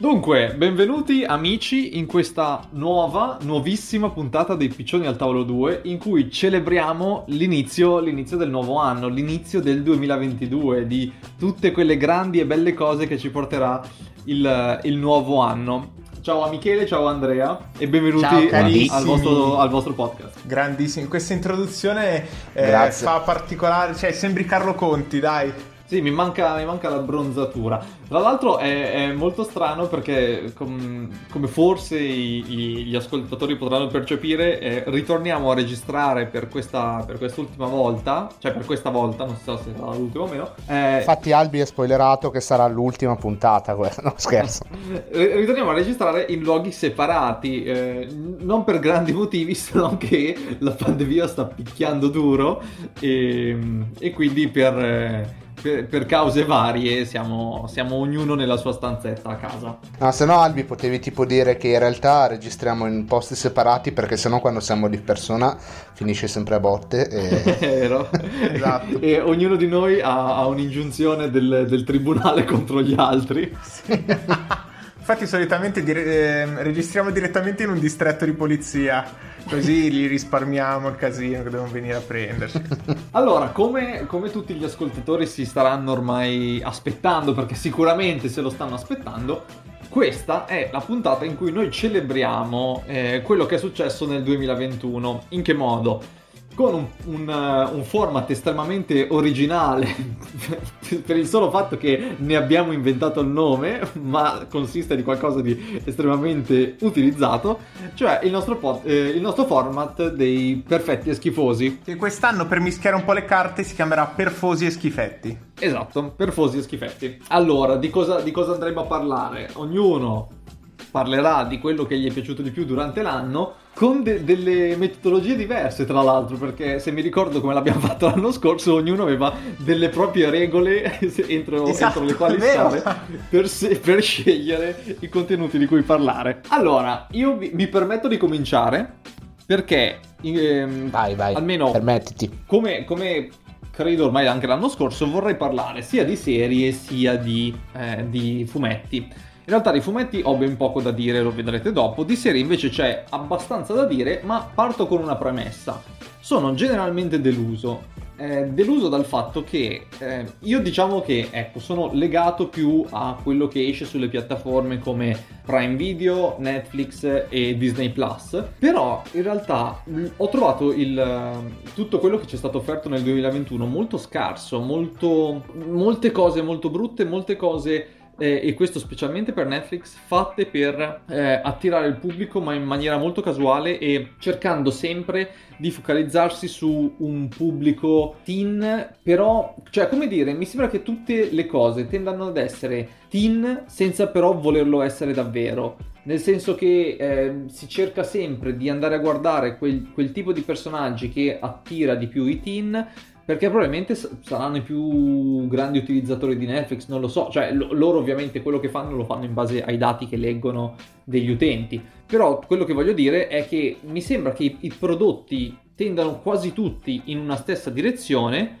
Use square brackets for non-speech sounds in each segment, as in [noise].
Dunque, benvenuti amici in questa nuova, nuovissima puntata dei Piccioni al tavolo 2 in cui celebriamo l'inizio, l'inizio del nuovo anno, l'inizio del 2022, di tutte quelle grandi e belle cose che ci porterà il, il nuovo anno. Ciao a Michele, ciao Andrea e benvenuti al vostro, al vostro, podcast. Grandissimo, questa introduzione eh, fa particolare, cioè sembri Carlo Conti, dai. Sì, mi manca, mi manca la bronzatura. Tra l'altro è, è molto strano perché, com, come forse i, i, gli ascoltatori potranno percepire, eh, ritorniamo a registrare per, questa, per quest'ultima volta, cioè per questa volta, non so se sarà l'ultima o meno. Eh... Infatti Albi è spoilerato che sarà l'ultima puntata, no scherzo. [laughs] ritorniamo a registrare in luoghi separati, eh, non per grandi motivi, se non che la pandemia sta picchiando duro e, e quindi per eh, per, per, cause varie siamo, siamo, ognuno nella sua stanzetta a casa. No, se no Albi potevi tipo dire che in realtà registriamo in posti separati perché sennò quando siamo di persona finisce sempre a botte. E... È [laughs] vero. esatto. E ognuno di noi ha, ha un'ingiunzione del, del, tribunale [laughs] contro gli altri. Sì. Infatti solitamente dire, eh, registriamo direttamente in un distretto di polizia, così li risparmiamo il casino che devono venire a prenderci. [laughs] Allora, come, come, tutti gli ascoltatori si staranno ormai aspettando, perché sicuramente se lo stanno aspettando, questa è la puntata in cui noi celebriamo eh, quello che è successo nel 2021. In che modo? Con un, un, uh, un, format estremamente originale [laughs] per il solo fatto che ne abbiamo inventato il nome, ma consiste di qualcosa di estremamente utilizzato, cioè il nostro, pod, eh, il nostro format dei perfetti e schifosi. Che quest'anno per mischiare un po' le carte si chiamerà Perfosi e Schifetti. Esatto, Perfosi e Schifetti. Allora, di cosa, di cosa andremo a parlare? Ognuno parlerà di quello che gli è piaciuto di più durante l'anno con de- delle metodologie diverse tra l'altro perché se mi ricordo come l'abbiamo [laughs] fatto l'anno scorso ognuno aveva delle proprie regole [laughs] entro, esatto, entro le quali stare per, se- per, scegliere i contenuti di cui parlare. Allora io vi- mi permetto di cominciare perché ehm, vai vai almeno permettiti. come, come credo ormai anche l'anno scorso vorrei parlare sia di serie sia di, eh, di fumetti in realtà di fumetti ho ben poco da dire, lo vedrete dopo, di serie invece c'è abbastanza da dire, ma parto con una premessa. Sono generalmente deluso. Eh, deluso dal fatto che eh, io diciamo che ecco, sono legato più a quello che esce sulle piattaforme come Prime Video, Netflix e Disney Plus. Però in realtà ho trovato il, tutto quello che ci è stato offerto nel 2021 molto scarso, molto, molte cose molto brutte, molte cose eh, e questo specialmente per Netflix, fatte per eh, attirare il pubblico ma in maniera molto casuale e cercando sempre di focalizzarsi su un pubblico teen, però, cioè come dire, mi sembra che tutte le cose tendano ad essere teen senza però volerlo essere davvero. Nel senso che eh, si cerca sempre di andare a guardare quel, quel tipo di personaggi che attira di più i teen perché probabilmente saranno i più grandi utilizzatori di Netflix, non lo so, cioè l- loro ovviamente quello che fanno lo fanno in base ai dati che leggono degli utenti, però quello che voglio dire è che mi sembra che i, i prodotti tendano quasi tutti in una stessa direzione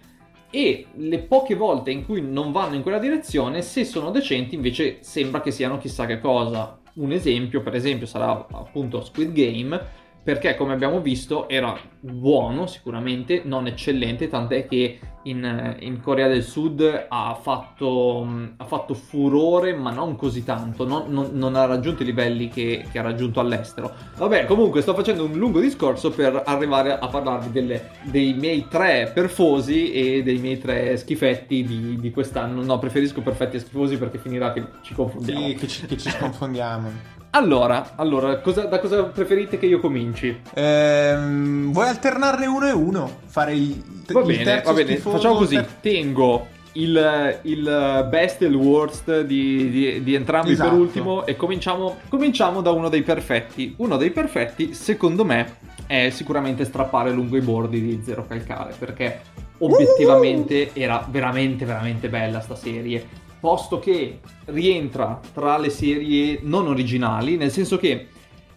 e le poche volte in cui non vanno in quella direzione, se sono decenti invece sembra che siano chissà che cosa. Un esempio, per esempio, sarà appunto Squid Game, perché come abbiamo visto era buono sicuramente, non eccellente, tant'è che in, in Corea del Sud ha fatto, ha fatto, furore, ma non così tanto, non, non, non ha raggiunto i livelli che, che, ha raggiunto all'estero. Vabbè, comunque sto facendo un lungo discorso per arrivare a parlarvi delle, dei miei tre perfosi e dei miei tre schifetti di, di, quest'anno. No, preferisco perfetti e schifosi perché finirà che ci confondiamo. Sì, che ci, che ci confondiamo. [laughs] Allora, allora cosa, da cosa preferite che io cominci? Ehm, vuoi alternarne uno e uno? Fare il, va bene, va bene, facciamo così. Per... Tengo il, il, best e il worst di, di, di entrambi esatto. per ultimo e cominciamo, cominciamo da uno dei perfetti. Uno dei perfetti, secondo me, è sicuramente strappare lungo i bordi di Zero Calcare perché obiettivamente era veramente veramente bella sta serie posto che rientra tra le serie non originali, nel senso che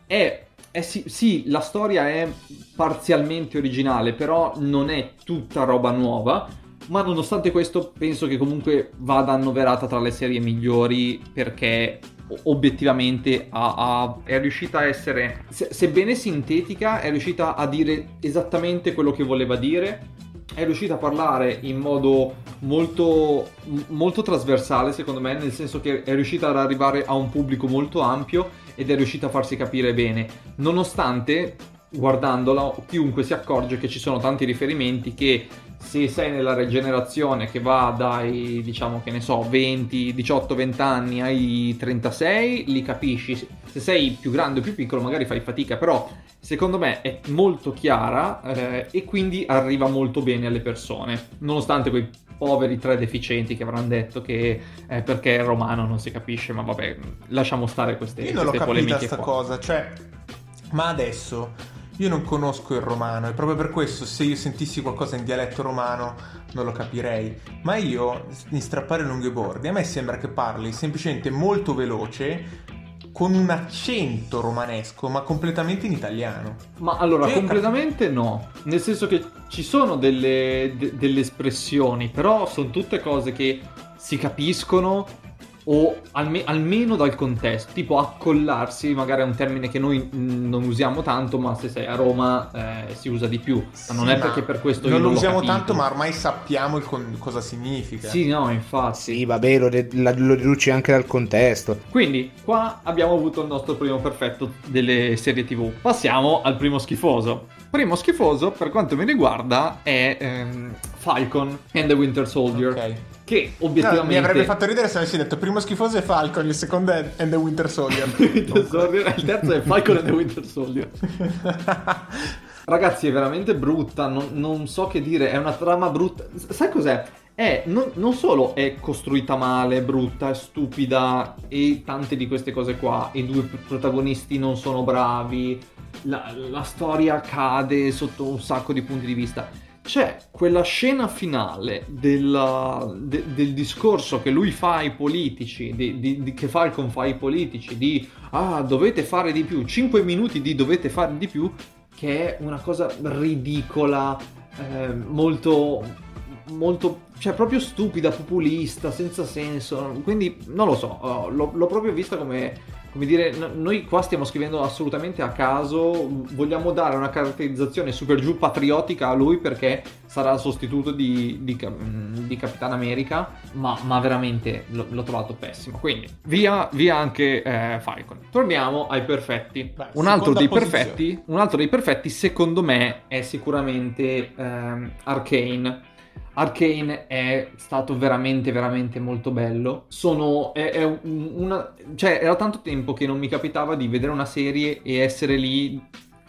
è, è sì, sì, la storia è parzialmente originale, però non è tutta roba nuova, ma nonostante questo penso che comunque vada annoverata tra le serie migliori perché obiettivamente a, a- è riuscita a essere, se- sebbene sintetica, è riuscita a dire esattamente quello che voleva dire. È riuscita a parlare in modo molto, molto trasversale, secondo me, nel senso che è riuscita ad arrivare a un pubblico molto ampio ed è riuscita a farsi capire bene, nonostante guardandola chiunque si accorge che ci sono tanti riferimenti che se sei nella generazione che va dai diciamo che ne so 20 18 20 anni ai 36 li capisci se sei più grande o più piccolo magari fai fatica però secondo me è molto chiara eh, e quindi arriva molto bene alle persone nonostante quei poveri tre deficienti che avranno detto che eh, perché è romano non si capisce ma vabbè lasciamo stare queste, Io non l'ho capita polemiche sta qua. cosa, cioè, ma adesso io non conosco il romano e proprio per questo se io sentissi qualcosa in dialetto romano non lo capirei. Ma io, in strappare lunghi bordi, a me sembra che parli semplicemente molto veloce con un accento romanesco, ma completamente in italiano. Ma allora, Sì, completamente no. Nel senso che ci sono delle, de- delle espressioni, però sono tutte cose che si capiscono o alme- almeno dal contesto. Tipo accollarsi, magari è un termine che noi mh, non usiamo tanto, ma se sei a Roma eh, si usa di più. Ma non Sì, è perché per questo non io lo usiamo tanto, ma ormai sappiamo con- cosa significa. Sì, no, infatti. Sì, vabbè, lo, de- la- lo riduci anche dal contesto. Quindi, qua abbiamo avuto il nostro primo perfetto delle serie TV. Passiamo al primo schifoso. Primo schifoso, per quanto mi riguarda, è ehm, Falcon and the Winter Soldier. Ok. Che No, obiettivamente. mi avrebbe fatto ridere se avessi detto primo schifoso è Falcon, il secondo è And the Winter Soldier. [laughs] Winter Soldier, il terzo è Falcon and the Winter Soldier. [laughs] Ragazzi, è veramente brutta. Non, non so che dire. È una trama brutta. Sai cos'è? È, non, non solo è costruita male, brutta, è stupida e tante di queste cose qua. I due pr- protagonisti non sono bravi. La, la storia cade sotto un sacco di punti di vista. C'è quella scena finale della- de- del discorso che lui fa ai politici, di, di- di- che Falcon fa ai politici, di ah, dovete fare di più, 5 minuti di dovete fare di più, che è una cosa ridicola, eh, molto, molto, cioè proprio stupida, populista, senza senso. Quindi non lo so, oh, l'ho, l'ho proprio vista come, come dire, no- noi qua stiamo scrivendo assolutamente a caso, vogliamo dare una caratterizzazione super giù patriottica a lui perché sarà il sostituto di, di, Cap- di Capitan America, ma, ma veramente l'ho, l'ho trovato pessimo. Quindi via, via anche eh, Falcon. Torniamo ai perfetti. Beh, un, altro perfetti, un altro dei perfetti, secondo me, è sicuramente ehm, Arcane. Arcane è stato veramente, veramente molto bello. Sono. È, è un- una. Cioè, era tanto tempo che non mi capitava di vedere una serie e essere lì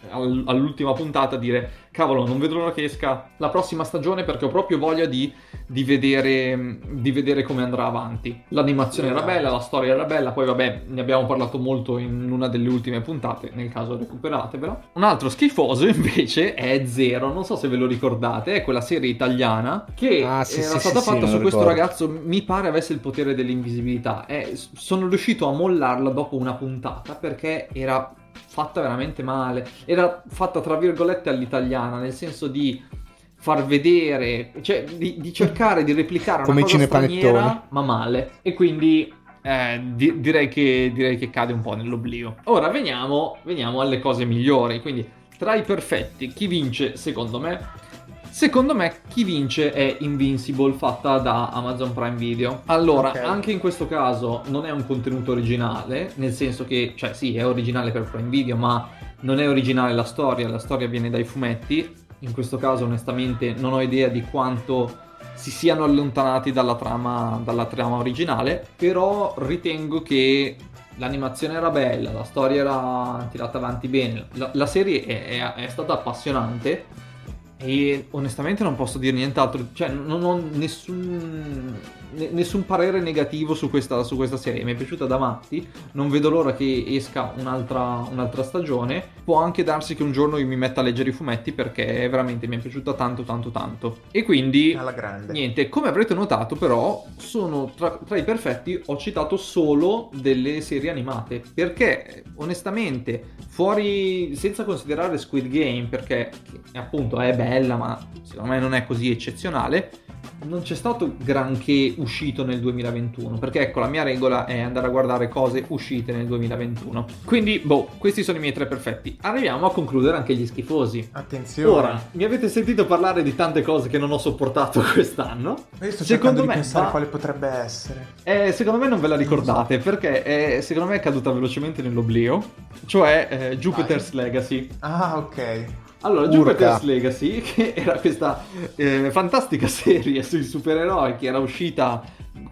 al- all'ultima puntata a dire: Cavolo, non vedo l'ora che esca la prossima stagione perché ho proprio voglia di, di vedere, di vedere come andrà avanti. L'animazione era bella, la storia era bella. Poi, vabbè, ne abbiamo parlato molto in una delle ultime puntate. Nel caso, recuperatevela. Un altro schifoso [laughs] invece è Zero. Non so se ve lo ricordate, è quella serie italiana che Ah, sì, era sì, stata sì, fatta su questo ricordo. ragazzo. Mi pare avesse il potere dell'invisibilità. E s- sono riuscito a mollarla dopo una puntata perché era fatta veramente male. Era fatta tra virgolette all'italiana, nel senso di far vedere, cioè di, di cercare di replicare una Come i cosa straniera, ma male. E quindi eh, di- direi, che, direi che cade un po' nell'oblio. Ora veniamo, veniamo alle cose migliori. Quindi, tra i perfetti, chi vince secondo me? Secondo me chi vince è Invincible fatta da Amazon Prime Video. Allora, Ok. anche in questo caso non è un contenuto originale, nel senso che, cioè sì, è originale per Prime Video, ma non è originale la storia, la storia viene dai fumetti. In questo caso onestamente non ho idea di quanto si siano allontanati dalla trama, dalla trama originale, però ritengo che l'animazione era bella, la storia era tirata avanti bene, la, la serie è, è- è stata appassionante e onestamente non posso dire nient'altro, cioè non ho nessun, ne- nessun parere negativo su questa, su questa serie, mi è piaciuta da matti, non vedo l'ora che esca un'altra, un'altra stagione, può anche darsi che un giorno io mi metta a leggere i fumetti perché veramente mi è piaciuta tanto tanto tanto. E quindi... Alla grande. Niente, come avrete notato però, sono tra, tra i perfetti ho citato solo delle serie animate, perché onestamente, fuori, senza considerare Squid Game, perché appunto è bella, ma secondo me non è così eccezionale, non c'è stato granché uscito nel 2021, perché ecco, la mia regola è andare a guardare cose uscite nel 2021. Quindi, boh, questi sono i miei tre perfetti. Arriviamo a concludere anche gli schifosi. Attenzione. Ora, mi avete sentito parlare di tante cose che non ho sopportato [laughs] quest'anno? Io sto secondo cercando di me pensare va- quale potrebbe essere. Eh, secondo me non ve la ricordate perché è- secondo me è caduta velocemente nell'oblio, cioè eh, Jupiter's Legacy. Ah, ok. Allora. Jupiter's Legacy, [laughs] che era questa eh, fantastica [laughs] serie sui supereroi che era uscita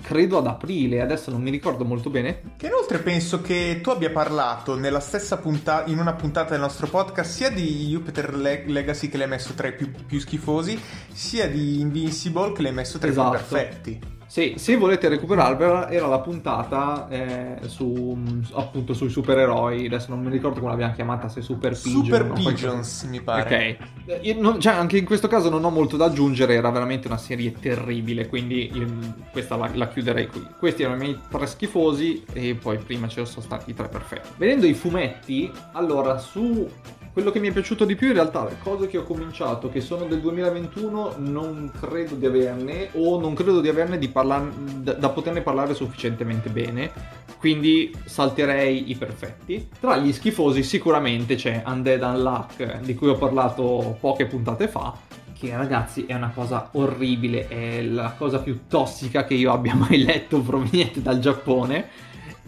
credo ad aprile, adesso non mi ricordo molto bene. Che inoltre penso che tu abbia parlato nella stessa puntata, in una puntata del nostro podcast, sia di Jupiter Le- Legacy che l'hai messo tra i più, più schifosi, sia di Invincible che l'hai messo tra i Esatto. più perfetti. Sì, se volete recuperarvela, era la puntata eh, su, appunto sui supereroi, adesso non mi ricordo come l'abbiamo chiamata, se Super Pigeon Super Pigeons, mi pare. Ok, Eh, non- cioè, anche in questo caso non ho molto da aggiungere, era veramente una serie terribile, quindi io- questa la, la chiuderei qui. Questi erano i miei tre schifosi e poi prima ci sono stati i tre perfetti. Vedendo i fumetti, allora su quello che mi è piaciuto di più in realtà, le cose che ho cominciato che sono del 2021 non credo di averne o non credo di averne di parlar- da, da poterne parlare sufficientemente bene, quindi salterei i perfetti. Tra gli schifosi sicuramente c'è Undead Unluck, di cui ho parlato poche puntate fa, che ragazzi è una cosa orribile, è la cosa più tossica che io abbia mai letto proveniente dal Giappone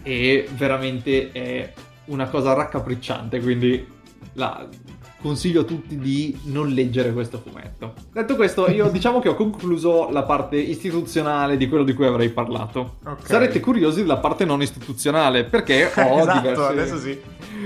e veramente è una cosa raccapricciante, quindi 那 consiglio a tutti di non leggere questo fumetto. Detto questo, io [laughs] diciamo che ho concluso la parte istituzionale di quello di cui avrei parlato. Ok. Sarete curiosi della parte non istituzionale perché [laughs] ho esatto, diverse adesso sì.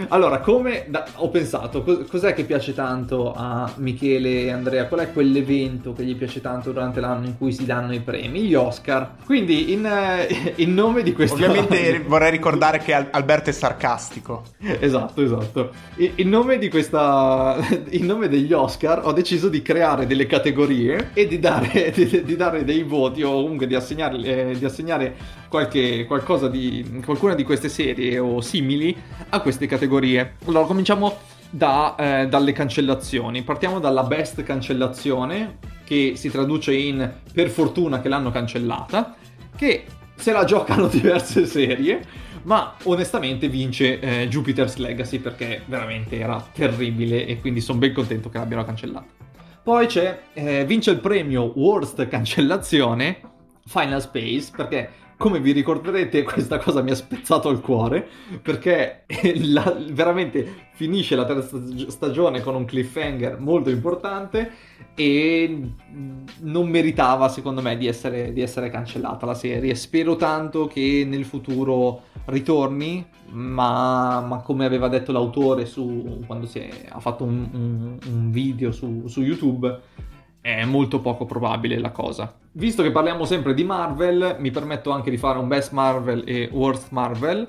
allora, come da- ho pensato, cos- cos'è che piace tanto a Michele e Andrea? Qual è quell'evento che gli piace tanto durante l'anno in cui si danno i premi? Gli Oscar. Quindi, in, eh, in nome di questo. Ovviamente [laughs] vorrei ricordare che Al- Alberto è sarcastico. Esatto, esatto. In nome di questa. [laughs] In nome degli Oscar ho deciso di creare delle categorie e di dare, [laughs] di, di dare dei voti o comunque di assegnare, eh, di assegnare qualche, qualcosa di. qualcuna di queste serie o simili a queste categorie. Allora, cominciamo da, eh, dalle cancellazioni. Partiamo dalla best cancellazione, che si traduce in per fortuna che l'hanno cancellata, che se la giocano [laughs] diverse serie, ma onestamente vince eh, Jupiter's Legacy perché veramente era terribile e quindi sono ben contento che l'abbiano cancellata. Poi c'è, eh, vince il premio Worst Cancellazione Final Space perché come vi ricorderete questa cosa mi ha spezzato il cuore perché [laughs] la- veramente finisce la terza stag- stagione con un cliffhanger molto importante e non meritava secondo me di essere, di essere cancellata la serie. Spero tanto che nel futuro ritorni, ma, ma come aveva detto l'autore su, quando è- ha fatto un, un- un video su, su YouTube, è molto poco probabile la cosa. Visto che parliamo sempre di Marvel, mi permetto anche di fare un Best Marvel e Worst Marvel.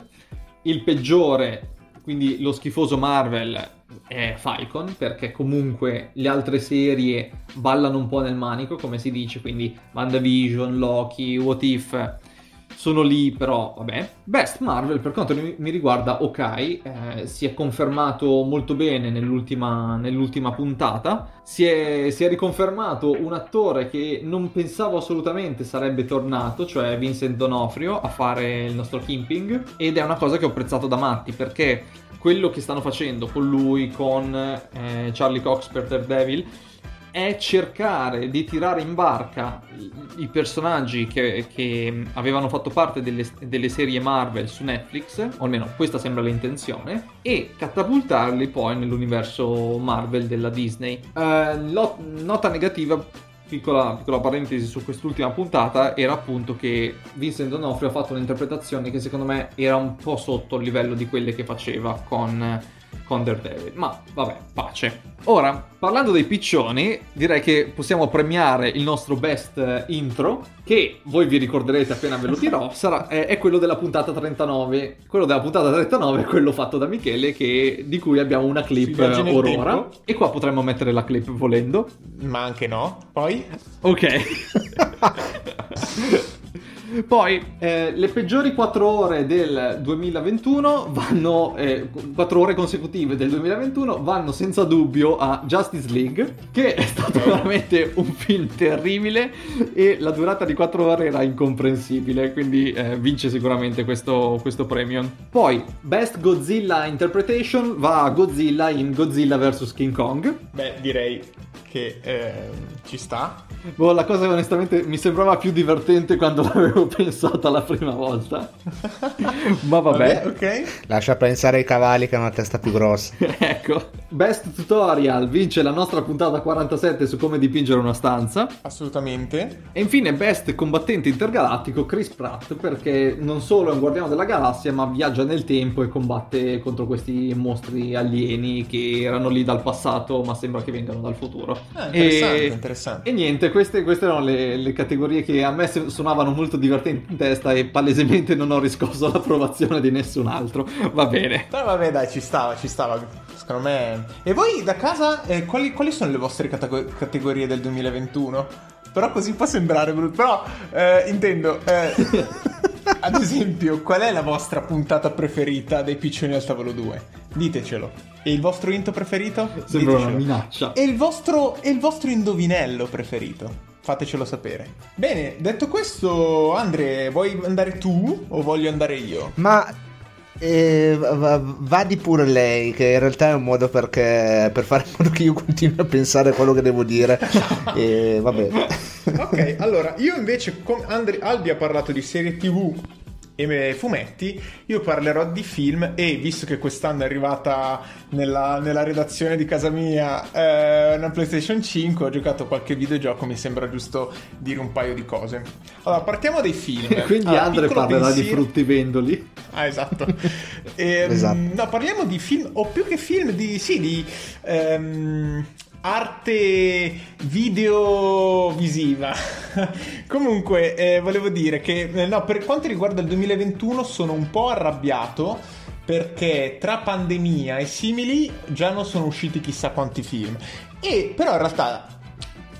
Il peggiore, quindi lo schifoso Marvel, è Falcon, perché comunque le altre serie ballano un po' nel manico, come si dice, quindi WandaVision, Loki, What If sono lì, però vabbè. Best Marvel, per quanto mi riguarda, ok, eh, si è confermato molto bene nell'ultima, nell'ultima puntata. Si è, si è riconfermato un attore che non pensavo assolutamente sarebbe tornato, cioè Vincent Donofrio, a fare il nostro Kimping. Ed è una cosa che ho apprezzato da matti, perché quello che stanno facendo con lui, con eh, Charlie Cox per Daredevil, è cercare di tirare in barca i- personaggi che, che avevano fatto parte delle, delle serie Marvel su Netflix, o almeno questa sembra l'intenzione, e catapultarli poi nell'universo Marvel della Disney. Eh, nota negativa, piccola, piccola parentesi su quest'ultima puntata, era appunto che Vincent D'Onofrio ha fatto un'interpretazione che secondo me era un po' sotto il livello di quelle che faceva con con Daredevil. Ma vabbè, pace. Ora, parlando dei piccioni, direi che possiamo premiare il nostro best eh, intro, che voi vi ricorderete appena ve lo dirò, [laughs] sarà, è, è quello della puntata 39. Quello della puntata 39 è quello fatto da Michele, che- di cui abbiamo una clip eh, nel or tempo. ora. E qua potremmo mettere la clip volendo. Ma anche no. Poi? Ok. [laughs] [laughs] Poi eh, le peggiori 4 ore del 2021 vanno, eh, 4 ore consecutive del 2021 vanno senza dubbio a Justice League, che è stato veramente un film terribile e la durata di 4 ore era incomprensibile, quindi eh, vince sicuramente questo, questo premio. Poi Best Godzilla Interpretation va a Godzilla in Godzilla vs King Kong. Beh, direi che eh, ci sta. Boh, la cosa onestamente mi sembrava più divertente quando [laughs] l'avevo pensata la prima volta. Ma vabbè. Vabbè, ok. Lascia pensare ai cavalli che hanno una testa più grossa. [laughs] ecco. Best Tutorial vince la nostra puntata 47 su come dipingere una stanza. Assolutamente. E infine Best Combattente Intergalattico Chris Pratt perché non solo è un guardiano della galassia ma viaggia nel tempo e combatte contro questi mostri alieni che erano lì dal passato ma sembra che vengano dal futuro. Ah, interessante, e... interessante. E niente, queste, queste erano le, le categorie che a me suonavano molto divertenti in testa e palesemente non ho riscosso l'approvazione di nessun altro. Va bene. Però vabbè, dai, ci stava, ci stava. Secondo me. E voi da casa, eh, quali, quali sono le vostre catego- categorie del 2021? Però così può sembrare brutto. Però eh, intendo. eh, [laughs] ad esempio, qual è la vostra puntata preferita dei Piccioni al tavolo 2? Ditecelo. E il vostro into preferito? Sembra una Ditecelo. minaccia. E il vostro, e il vostro indovinello preferito? Fatecelo sapere. Bene, detto questo, Andre, vuoi andare tu o voglio andare io? Ma eh, va- vadi pure lei, che in realtà è un modo perché, per fare in modo che io continui a pensare a quello che devo dire. [laughs] e vabbè. Ok, allora io invece, come Andre- Albi ha parlato di serie tv e fumetti, io parlerò di film e visto che quest'anno è arrivata nella, nella redazione di casa mia eh, una PlayStation 5, ho giocato qualche videogioco, mi sembra giusto dire un paio di cose. Allora, partiamo dai film. [laughs] Quindi Allora, Andre parlerà di pensiero- fruttivendoli. Ah, esatto. [laughs] Ehm, Esatto. No, parliamo di film, o più che film, di, sì, di ehm, arte videovisiva. [laughs] Comunque, eh, volevo dire che, eh, no, per quanto riguarda il 2021 sono un po' arrabbiato perché tra pandemia e simili già non sono usciti chissà quanti film. E però in realtà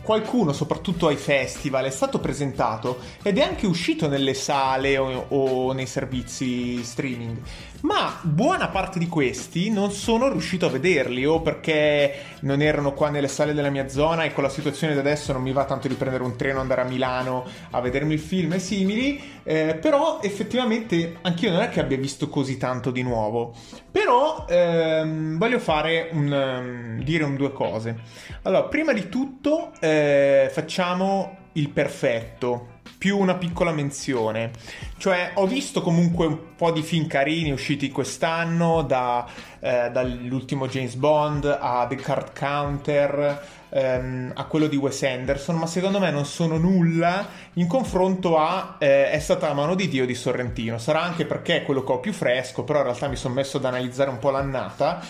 qualcuno, soprattutto ai festival, è stato presentato ed è anche uscito nelle sale o, o nei servizi streaming. Ma buona parte di questi non sono riuscito a vederli o perché non erano qua nelle sale della mia zona e con la situazione di adesso non mi va tanto di prendere un treno, andare a Milano a vedermi il film e simili. eh, però effettivamente anch'io non è che abbia visto così tanto di nuovo. Però ehm, voglio fare un, ehm, dire un due cose. Allora, prima di tutto eh, facciamo il perfetto, più una piccola menzione. Cioè, ho visto comunque un po' di film carini usciti quest'anno, da, eh, dall'ultimo James Bond a The Card Counter, ehm, a quello di Wes Anderson, ma secondo me non sono nulla in confronto a eh, È stata la mano di Dio di Sorrentino. Sarà anche perché è quello che ho più fresco, però in realtà mi sono messo ad analizzare un po' l'annata.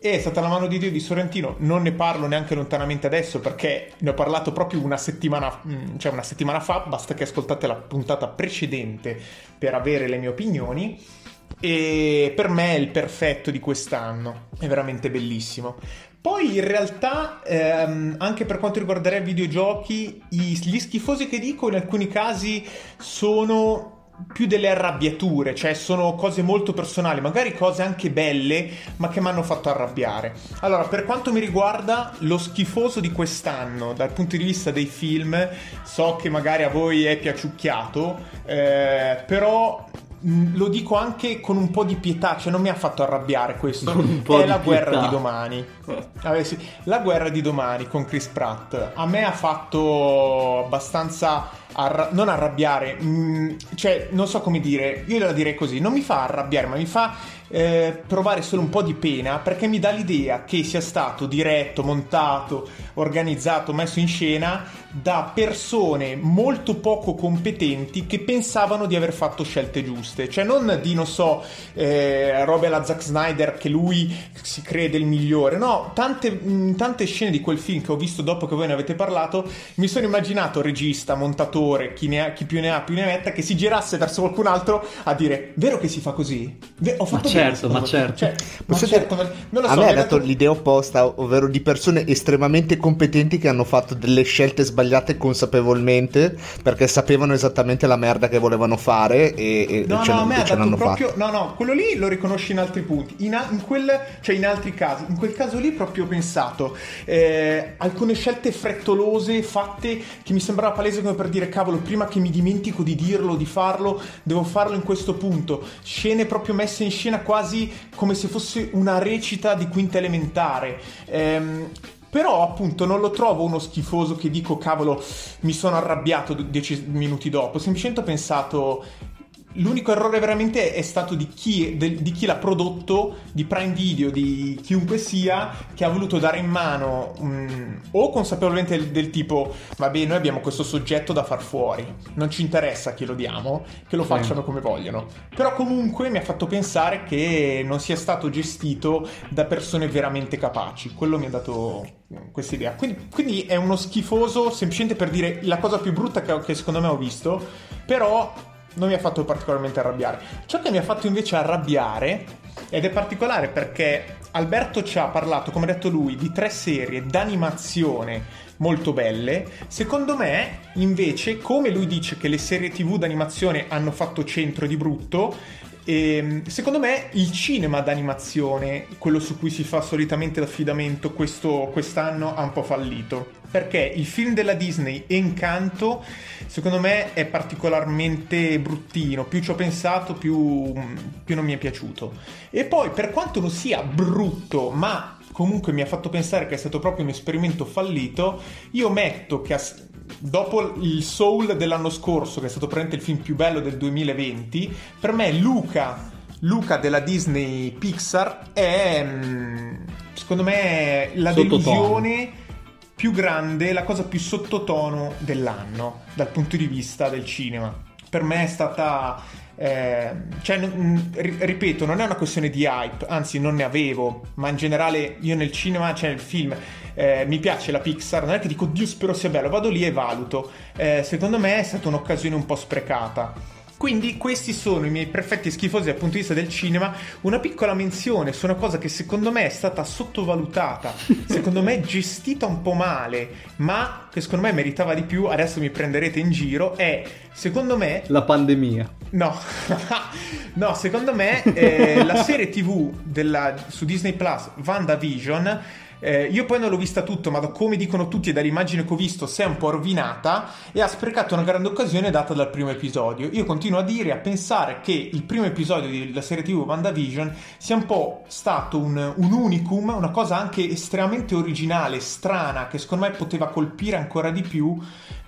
È stata la mano di Dio di Sorrentino, non ne parlo neanche lontanamente adesso perché ne ho parlato proprio una settimana, mm, cioè una settimana fa, basta che ascoltate la puntata precedente per avere le mie opinioni. E per me è il perfetto di quest'anno, è veramente bellissimo. Poi in realtà, ehm, anche per quanto riguarderà i videogiochi, gli schifosi che dico in alcuni casi sono più delle arrabbiature, cioè sono cose molto personali, magari cose anche belle, ma che mi hanno fatto arrabbiare. Allora, per quanto mi riguarda, lo schifoso di quest'anno, dal punto di vista dei film, so che magari a voi è piaciucchiato, eh, però mh, lo dico anche con un po' di pietà, cioè non mi ha fatto arrabbiare questo, è la guerra pietà. di domani. Vabbè, sì. La guerra di domani con Chris Pratt a me ha fatto abbastanza arra- non arrabbiare, mm, cioè non so come dire, io la direi così, non mi fa arrabbiare, ma mi fa eh, provare solo un po' di pena perché mi dà l'idea che sia stato diretto, montato, organizzato, messo in scena da persone molto poco competenti che pensavano di aver fatto scelte giuste, cioè non di, non so, eh, robe alla Zack Snyder che lui si crede il migliore, no, tante, mh, tante scene di quel film che ho visto dopo che voi ne avete parlato, mi sono immaginato regista, montatore, chi, ha, chi più ne ha più ne metta, che si girasse verso qualcun altro a dire, vero che si fa così? Beh, ho fatto certo, ma me. certo. Cioè, ma certo, ma- non lo a so, me mi ha dato l'idea opposta, ovvero di persone estremamente competenti che hanno fatto delle scelte sbagliate consapevolmente perché sapevano esattamente la merda che volevano fare e, e No, ce, no, a l'hanno- me ha ce dato l'hanno proprio. fatta. No, no, quello lì lo riconosci in altri punti. In, a- in quel, cioè in altri casi. In quel caso lì proprio ho pensato. eh, alcune scelte frettolose fatte che mi sembrava palese come per dire, cavolo, prima che mi dimentico di dirlo, di farlo, devo farlo in questo punto. Scene proprio messe in scena quasi come se fosse una recita di quinta elementare. Ehm, però appunto non lo trovo uno schifoso che dico cavolo mi sono arrabbiato dieci minuti dopo, semplicemente ho pensato l'unico errore veramente è stato di chi, del- di chi l'ha prodotto, di Prime Video, di chiunque sia, che ha voluto dare in mano mm, o consapevolmente del, del tipo vabbè noi abbiamo questo soggetto da far fuori, non ci interessa chi lo diamo, che lo Sì. facciano come vogliono. Però comunque mi ha fatto pensare che non sia stato gestito da persone veramente capaci. Quello mi ha dato questa idea. Quindi, quindi è uno schifoso semplicemente per dire la cosa più brutta che, che secondo me ho visto, però non mi ha fatto particolarmente arrabbiare. Ciò che mi ha fatto invece arrabbiare, ed è particolare perché Alberto ci ha parlato, come ha detto lui, di tre serie d'animazione molto belle. Secondo me, invece, come lui dice che le serie TV d'animazione hanno fatto centro di brutto, ehm, secondo me il cinema d'animazione, quello su cui si fa solitamente l'affidamento, questo, quest'anno ha un po' fallito. Perché il film della Disney Encanto, secondo me, è particolarmente bruttino. Più ci ho pensato, più, più non mi è piaciuto. E poi, per quanto non sia brutto, ma comunque mi ha fatto pensare che è stato proprio un esperimento fallito, io metto che dopo il Soul dell'anno scorso, che è stato praticamente il film più bello del 2020, per me Luca, Luca della Disney Pixar è, mm, secondo me, la Sottotono. delusione più grande, la cosa più sottotono dell'anno dal punto di vista del cinema. Per me è stata. eh, cioè, n- ri- ripeto, non è una questione di hype, anzi, non ne avevo, ma in generale io nel cinema, cioè nel film, eh, mi piace la Pixar. Non è che dico, Dio, spero sia bello, vado lì e valuto. Eh, secondo me è stata un'occasione un po' sprecata. Quindi questi sono i miei perfetti schifosi dal punto di vista del cinema. Una piccola menzione su una cosa che secondo me è stata sottovalutata, [laughs] secondo me gestita un po' male, ma che secondo me meritava di più, adesso mi prenderete in giro, è secondo me La pandemia. No, [laughs] no, secondo me eh, la serie TV della- su Disney Plus, WandaVision, eh, io poi non l'ho vista tutto, ma come dicono tutti e dall'immagine che ho visto si è un po' rovinata e ha sprecato una grande occasione data dal primo episodio. Io continuo a dire, a pensare che il primo episodio della serie TV WandaVision sia un po' stato un, un unicum, una cosa anche estremamente originale, strana, che secondo me poteva colpire ancora di più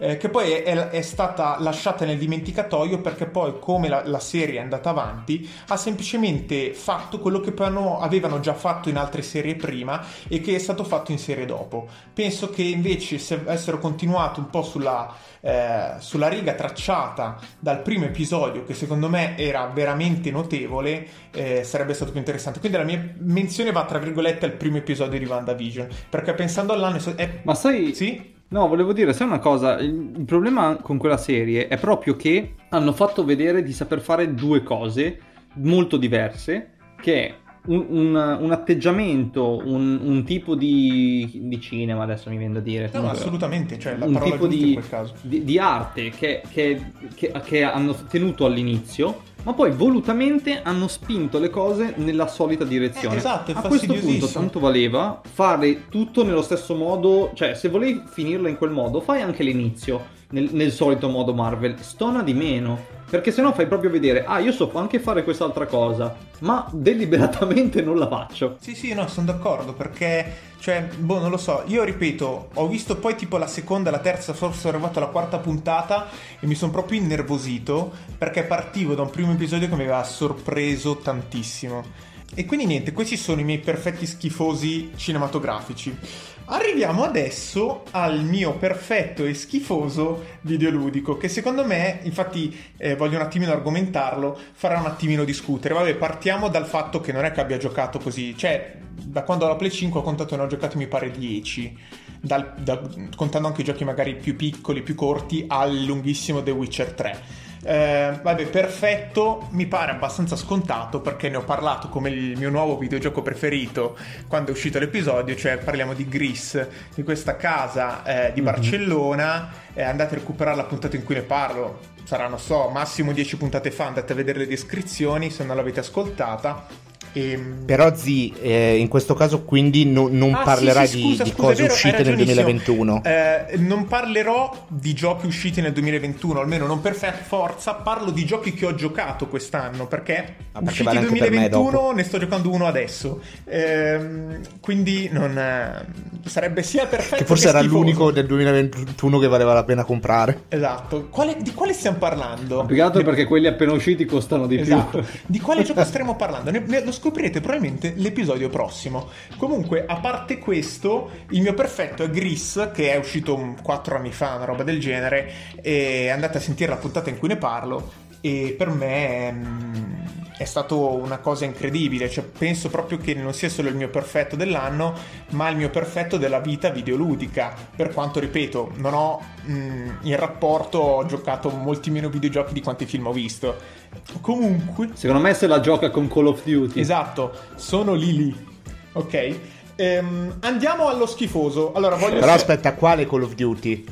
eh, che poi è, è- stata lasciata nel dimenticatoio perché poi come la, la serie è andata avanti ha semplicemente fatto quello che avevano già fatto in altre serie prima e che stato fatto in serie dopo. Penso che invece se avessero continuato un po' sulla, eh, sulla riga tracciata dal primo episodio che secondo me era veramente notevole eh, sarebbe stato più interessante. Quindi la mia menzione va tra virgolette al primo episodio di WandaVision perché pensando all'anno è-. Ma sai, Sì? No, volevo dire, sai una cosa, il il problema con quella serie è proprio che hanno fatto vedere di saper fare due cose molto diverse, che è un, un- un atteggiamento, un, un tipo di, di cinema, adesso mi viene da dire. No, assolutamente, cioè la un parola tipo di, di- di arte che, che- che- che hanno tenuto all'inizio, ma poi volutamente hanno spinto le cose nella solita direzione. Eh, esatto, è A questo punto tanto valeva fare tutto nello stesso modo, cioè se volevi finirla in quel modo, fai anche l'inizio nel, nel solito modo Marvel, stona di meno. Perché sennò fai proprio vedere, ah, io so anche fare quest'altra cosa, ma deliberatamente non la faccio. Sì, sì, no, sono d'accordo perché, cioè, boh, non lo so. Io ripeto, ho visto poi tipo la seconda, la terza, forse sono arrivato alla quarta puntata e mi sono proprio innervosito perché partivo da un primo episodio che mi aveva sorpreso tantissimo. E quindi niente, questi sono i miei perfetti schifosi cinematografici. Arriviamo adesso al mio perfetto e schifoso videoludico, che secondo me, infatti eh, voglio un attimino argomentarlo, farà un attimino discutere. Vabbè, partiamo dal fatto che non è che abbia giocato così, cioè da quando ho la Play 5 ho contato ne ho giocati mi pare 10, dal- da- contando anche i giochi magari più piccoli, più corti, al lunghissimo The Witcher 3. Eh, vabbè, perfetto, mi pare abbastanza scontato perché ne ho parlato come il mio nuovo videogioco preferito quando è uscito l'episodio, cioè parliamo di Gris, di questa casa eh, di mm-hmm. Barcellona. Eh, andate a recuperare la puntata in cui ne parlo, saranno so, massimo 10 puntate fa, andate a vedere le descrizioni se non l'avete ascoltata. Ehm, Però Zi, eh, in questo caso quindi no, non ah, parlerai sì, sì, scusa, di, scusa, di, cose vero, uscite nel 2021. Eh, non parlerò di giochi usciti nel 2021, almeno non per forza, parlo di giochi che ho giocato quest'anno, perché, ah, perché usciti nel 2021 ne sto giocando uno adesso. Eh, quindi non, eh, sarebbe sia perfetto che forse che era schifoso. l'unico del 2021 che valeva la pena comprare. Esatto. Quale, di quale stiamo parlando? Più perché quelli appena usciti costano di esatto. più. Di quale gioco [laughs] stiamo parlando? Ne, ne, lo scoprirete probabilmente l'episodio prossimo. Comunque, a parte questo, il mio perfetto è Gris, che è uscito 4 anni fa, una roba del genere, e andate a sentire la puntata in cui ne parlo. E per me mm, è stato una cosa incredibile, cioè, penso proprio che non sia solo il mio perfetto dell'anno, ma il mio perfetto della vita videoludica. Per quanto, ripeto, non ho mh, mm, in rapporto, ho giocato molti meno videogiochi di quanti film ho visto Comunque. Secondo me se la gioca con Call of Duty. Esatto, sono lì lì. Ok. Ehm, andiamo allo schifoso. Allora, voglio Però aspetta, quale Call of Duty?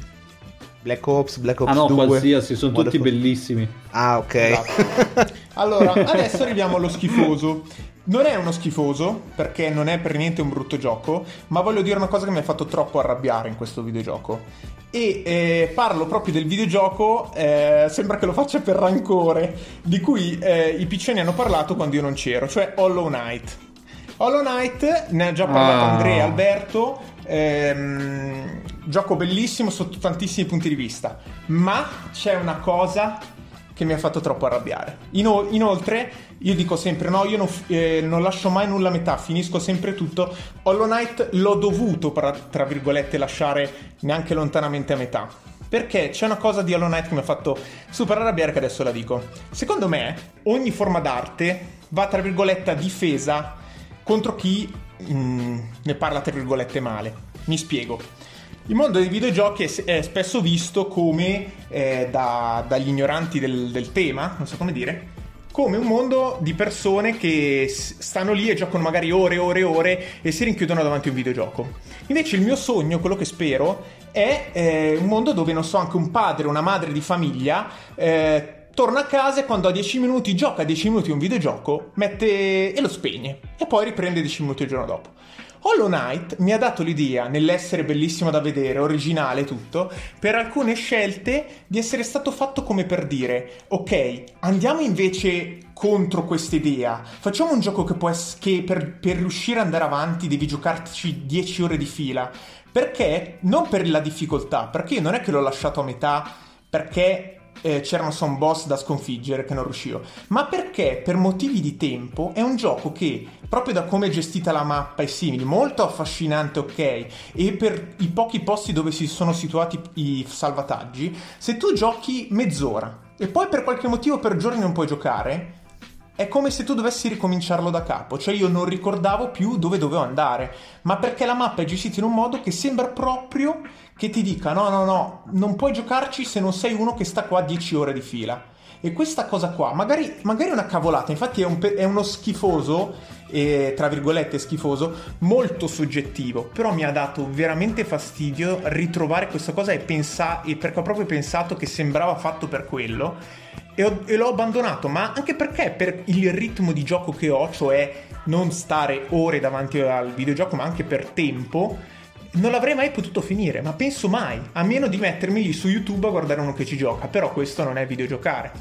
Black Ops, Black Ops ah, no, 2. qualsiasi, sono Modern tutti bellissimi. Ah, ok. Esatto. Allora, adesso arriviamo allo schifoso. Non è uno schifoso, perché non è per niente un brutto gioco, ma voglio dire una cosa che mi ha fatto troppo arrabbiare in questo videogioco. E eh, parlo proprio del videogioco, eh, sembra che lo faccia per rancore, di cui eh, i piccioni hanno parlato quando io non c'ero, cioè Hollow Knight. Hollow Knight, ne ha già parlato ah. Andrea Alberto, ehm, gioco bellissimo sotto tantissimi punti di vista, ma c'è una cosa che mi ha fatto troppo arrabbiare. Ino- inoltre, io dico sempre: no, io non, eh, non, lascio mai nulla a metà, finisco sempre tutto. Hollow Knight l'ho dovuto, tra, tra virgolette, lasciare neanche lontanamente a metà. Perché c'è una cosa di Hollow Knight che mi ha fatto super arrabbiare, che adesso la dico. Secondo me, ogni forma d'arte va, tra virgolette, a difesa contro chi mh, mm, ne parla, tra virgolette, male. Mi spiego. Il mondo dei videogiochi è, spesso visto come, eh, da, dagli ignoranti del, del tema, non so come dire, come un mondo di persone che stanno lì e giocano magari ore e ore e ore e si rinchiudono davanti a un videogioco. Invece il mio sogno, quello che spero, è eh, un mondo dove, non so, anche un padre, una madre di famiglia eh, torna a casa e quando ha 10 minuti gioca 10 minuti un videogioco, mette e lo spegne e poi riprende 10 minuti il giorno dopo. Hollow Knight mi ha dato l'idea, nell'essere bellissimo da vedere, originale tutto, per alcune scelte di essere stato fatto come per dire, ok, andiamo invece contro questa idea, facciamo un gioco che, può ess- che per, per riuscire ad andare avanti devi giocarci 10 ore di fila, perché? Non per la difficoltà, perché io non è che l'ho lasciato a metà perché eh, c'erano son boss da sconfiggere che non riuscivo, ma perché per motivi di tempo è un gioco che, proprio da come è gestita la mappa e simili, molto affascinante, ok, e per i pochi posti dove si sono situati i salvataggi, se tu giochi mezz'ora e poi per qualche motivo per giorni non puoi giocare, è come se tu dovessi ricominciarlo da capo, cioè io non ricordavo più dove dovevo andare, ma perché la mappa è gestita in un modo che sembra proprio che ti dica no, no, no, non puoi giocarci se non sei uno che sta qua 10 ore di fila. E questa cosa qua, magari, magari è una cavolata, infatti è, un, è uno schifoso, eh, tra virgolette schifoso, molto soggettivo, però mi ha dato veramente fastidio ritrovare questa cosa e, pensa- e perché ho proprio pensato che sembrava fatto per quello e, ho, e, l'ho abbandonato, ma anche perché per il ritmo di gioco che ho, cioè non stare ore davanti al videogioco, ma anche per tempo, non l'avrei mai potuto finire, ma penso mai, a meno di mettermi lì su YouTube a guardare uno che ci gioca, però questo non è videogiocare.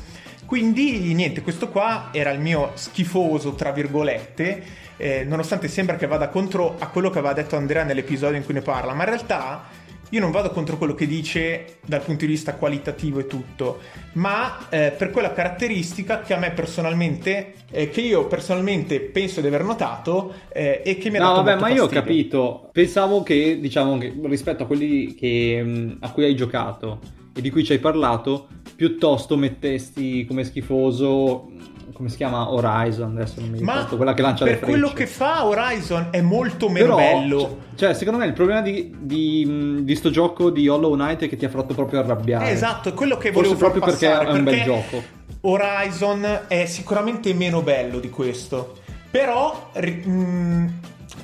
Quindi niente, questo qua era il mio schifoso, tra virgolette, eh, nonostante sembra che vada contro a quello che aveva detto Andrea nell'episodio in cui ne parla, ma in realtà io non vado contro quello che dice dal punto di vista qualitativo e tutto, ma eh, per quella caratteristica che a me personalmente, eh, che io personalmente penso di aver notato eh, e che mi ha no, dato vabbè, ma fastidio. io ho capito, pensavo che, diciamo, che rispetto a quelli che, a cui hai giocato e di cui ci hai parlato, piuttosto mettesti come schifoso come si chiama Horizon, adesso non mi Ma ricordo, quella che lancia le per frecce. quello che fa Horizon è molto meno Però, bello. Cioè, cioè, secondo me il problema di, di, di sto gioco di Hollow Knight è che ti ha fatto proprio arrabbiare. Eh, esatto, è quello che Forse volevo far proprio perché passare, è un bel perché gioco. Horizon è sicuramente meno bello di questo. Però mh,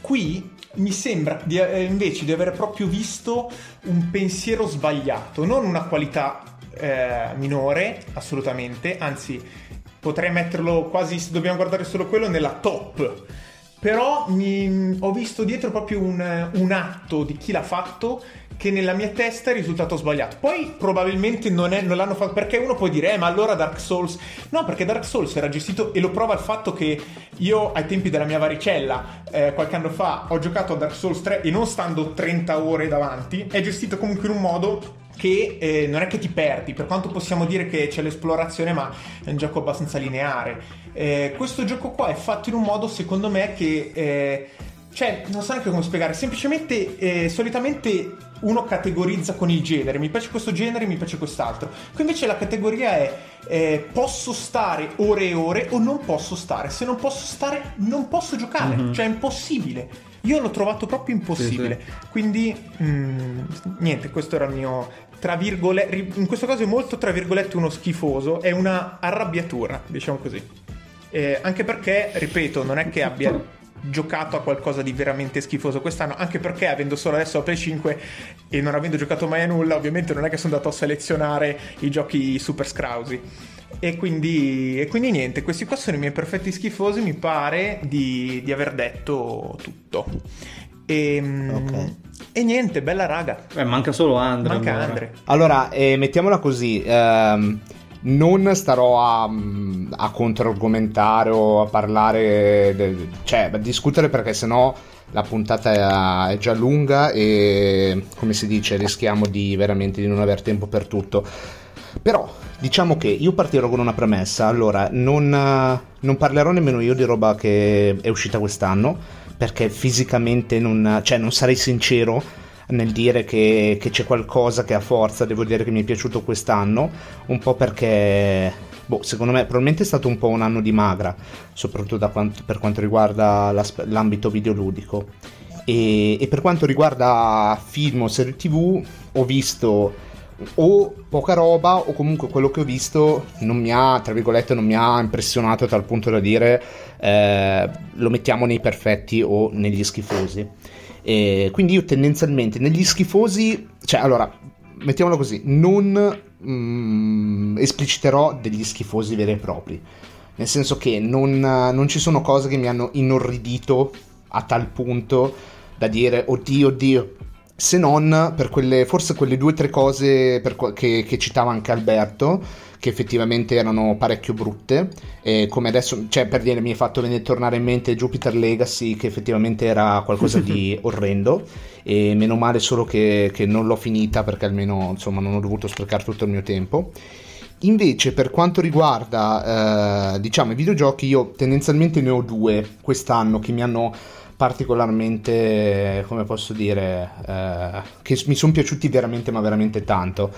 qui mi sembra di- eh, invece di aver proprio visto un pensiero sbagliato, non una qualità eh, minore, assolutamente, anzi potrei metterlo quasi, se dobbiamo guardare solo quello, nella top. Però mi- ho visto dietro proprio un, un atto di chi l'ha fatto che nella mia testa è risultato sbagliato. Poi probabilmente non, è- non l'hanno fatto perché uno può dire, eh, ma allora Dark Souls. No, perché Dark Souls era gestito e lo prova il fatto che io ai tempi della mia varicella, eh, qualche anno fa, ho giocato a Dark Souls 3 e non stando 30 ore davanti, è gestito comunque in un modo che eh, non è che ti perdi, per quanto possiamo dire che c'è l'esplorazione, ma è un gioco abbastanza lineare. Eh, questo gioco qua è fatto in un modo, secondo me, che... eh, cioè, non so neanche come spiegare, semplicemente, eh, solitamente uno categorizza con il genere, mi piace questo genere, mi piace quest'altro. Qui invece la categoria è eh, posso stare ore e ore o non posso stare. Se non posso stare, non posso giocare, Mhm. cioè è impossibile. Io l'ho trovato proprio impossibile. Quindi, mm, niente, questo era il mio, tra virgolette, in questo caso è molto, tra virgolette, uno schifoso, è una arrabbiatura, diciamo così. Eh, anche perché, ripeto, non è che abbia giocato a qualcosa di veramente schifoso quest'anno, anche perché avendo solo adesso la Play 5 e non avendo giocato mai a nulla, ovviamente non è che sono andato a selezionare i giochi super scrausi. E quindi, e quindi niente, questi qua sono i miei perfetti schifosi, mi pare di, di aver detto tutto. E, Ok. e niente, bella raga. Eh, manca solo Andre. Manca allora. Andre. Allora, eh, mettiamola così. ehm, non starò a, a controargomentare o a parlare, de- cioè a discutere perché sennò la puntata è, è già lunga e come si dice rischiamo di veramente di non aver tempo per tutto. Però diciamo che io partirò con una premessa. Allora, non, eh, non parlerò nemmeno io di roba che è uscita quest'anno perché fisicamente non, cioè, non sarei sincero nel dire che, che c'è qualcosa che a forza devo dire che mi è piaciuto quest'anno, un po' perché, boh, secondo me probabilmente è stato un po' un anno di magra, soprattutto quanto- per quanto riguarda l'ambito videoludico. E, e per quanto riguarda film o serie tv, ho visto o poca roba o comunque quello che ho visto non mi ha, tra virgolette, non mi ha impressionato a tal punto da dire eh, lo mettiamo nei perfetti o negli schifosi. E quindi io tendenzialmente negli schifosi, cioè allora, mettiamolo così, non mm, espliciterò degli schifosi veri e propri. Nel senso che non, non ci sono cose che mi hanno inorridito a tal punto da dire oddio, oddio. Se non per quelle, forse quelle due o tre cose per che, che citava anche Alberto, che effettivamente erano parecchio brutte. E come adesso, cioè per dire, mi è fatto venire tornare in mente Jupiter Legacy, che effettivamente era qualcosa di [laughs] orrendo. E meno male solo che, che non l'ho finita perché almeno insomma non ho dovuto sprecare tutto il mio tempo. Invece, per quanto riguarda, eh, diciamo, i videogiochi, io tendenzialmente ne ho due quest'anno che mi hanno particolarmente, come posso dire, eh, che mi sono piaciuti veramente, ma veramente tanto.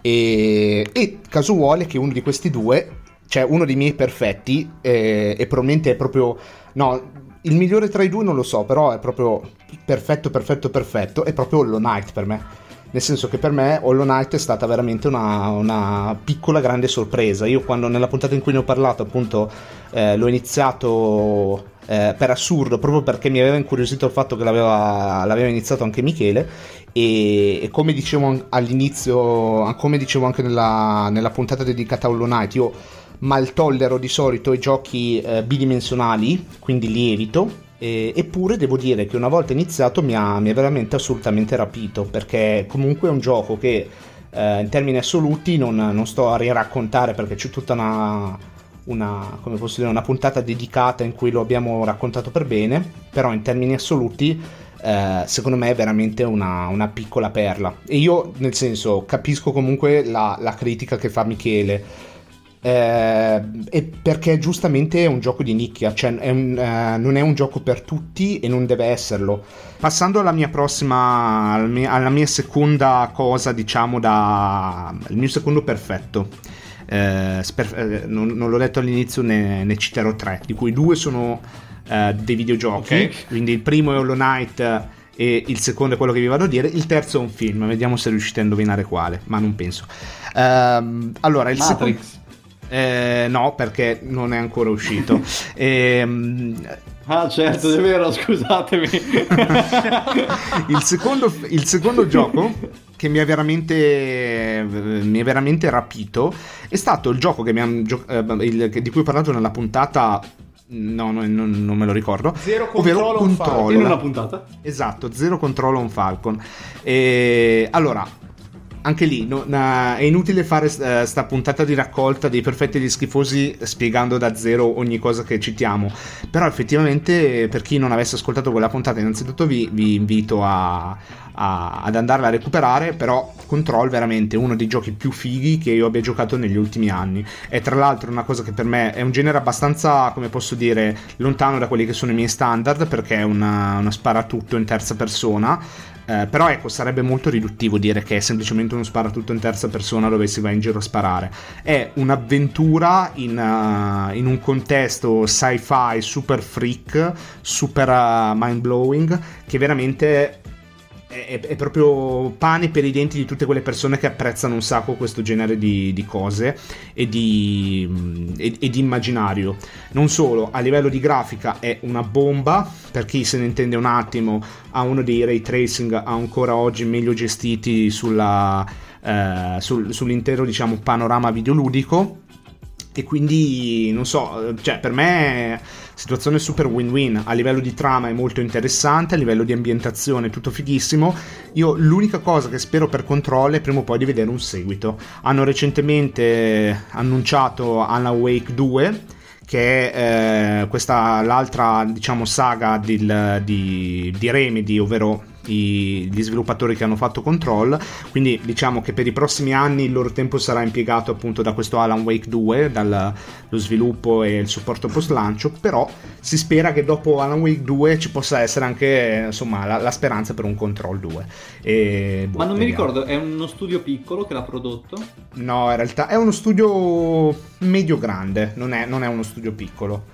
E, e caso vuole che uno di questi due, cioè uno dei miei perfetti, eh, e probabilmente è proprio, no, il migliore tra i due non lo so, però è proprio perfetto, perfetto, perfetto, è proprio Hollow Knight per me. Nel senso che per me Hollow Knight è stata veramente una, una piccola grande sorpresa. Io quando nella puntata in cui ne ho parlato, appunto, eh, l'ho iniziato eh, per assurdo, proprio perché mi aveva incuriosito il fatto che l'aveva, l'aveva iniziato anche Michele. E, e come dicevo all'inizio, come dicevo anche nella, nella puntata dedicata a Hollow Knight, io mal tollero di solito i giochi eh, bidimensionali, quindi li evito. Eppure devo dire che una volta iniziato mi ha, mi ha veramente assolutamente rapito, perché comunque è un gioco che eh, in termini assoluti non, non sto a riraccontare perché c'è tutta una, una, dire, una puntata dedicata in cui lo abbiamo raccontato per bene, però in termini assoluti eh, secondo me è veramente una, una piccola perla. E io nel senso capisco comunque la, la critica che fa Michele. Eh, e perché giustamente è un gioco di nicchia, cioè è un- eh, non è un gioco per tutti e non deve esserlo. Passando alla mia prossima, alla mia, alla mia seconda cosa, diciamo, da il mio secondo perfetto. Eh, sper- eh, non, non, l'ho detto all'inizio, ne, ne, citerò tre, di cui due sono eh, dei videogiochi. Okay. Quindi il primo è Hollow Knight e il secondo è quello che vi vado a dire. Il terzo è un film, vediamo se riuscite a indovinare quale, ma non penso. Uh, allora, il Matrix. secondo... Eh, no, perché non è ancora uscito. [laughs] e, um... Ah, certo, è vero, scusatemi. [laughs] il, secondo, il secondo gioco che mi ha veramente, mi ha veramente rapito è stato il gioco che mi han, eh, il, di cui ho parlato nella puntata No, no non, non, me lo ricordo. Zero controllo on Falcon. In una puntata. Esatto, zero controllo on Falcon. E, allora, anche lì no, na, è inutile fare uh, sta puntata di raccolta dei perfetti e degli schifosi spiegando da zero ogni cosa che citiamo. Però effettivamente per chi non avesse ascoltato quella puntata innanzitutto vi, vi invito a, a, ad andarla a recuperare, però Control veramente uno dei giochi più fighi che io abbia giocato negli ultimi anni. È tra l'altro una cosa che per me è un genere abbastanza, come posso dire, lontano da quelli che sono i miei standard, perché è una, una sparatutto in terza persona. Eh, però ecco, sarebbe molto riduttivo dire che è semplicemente uno sparatutto in terza persona dove si va in giro a sparare. È un'avventura in, uh, in un contesto sci-fi super freak, super uh, mind blowing, che veramente è, è, proprio pane per i denti di tutte quelle persone che apprezzano un sacco questo genere di, di cose e di, e, e di, immaginario. Non solo, a livello di grafica è una bomba, per chi se ne intende un attimo, ha uno dei ray tracing ancora oggi meglio gestiti sulla, eh, sul, sull'intero diciamo, panorama videoludico e quindi non so, cioè per me situazione super win-win, a livello di trama è molto interessante, a livello di ambientazione è tutto fighissimo. Io l'unica cosa che spero per Control è prima o poi di vedere un seguito. Hanno recentemente annunciato Alan Wake 2 che è eh, questa l'altra diciamo saga di, di, di Remedy, ovvero i, gli sviluppatori che hanno fatto Control. Quindi diciamo che per i prossimi anni il loro tempo sarà impiegato appunto da questo Alan Wake 2, dallo sviluppo e il supporto post lancio. Però si spera che dopo Alan Wake 2 ci possa essere anche insomma la, la speranza per un Control 2. E, boh, Ma non vediamo. mi ricordo, è uno studio piccolo che l'ha prodotto? No, in realtà è uno studio medio-grande, non è, non è uno studio piccolo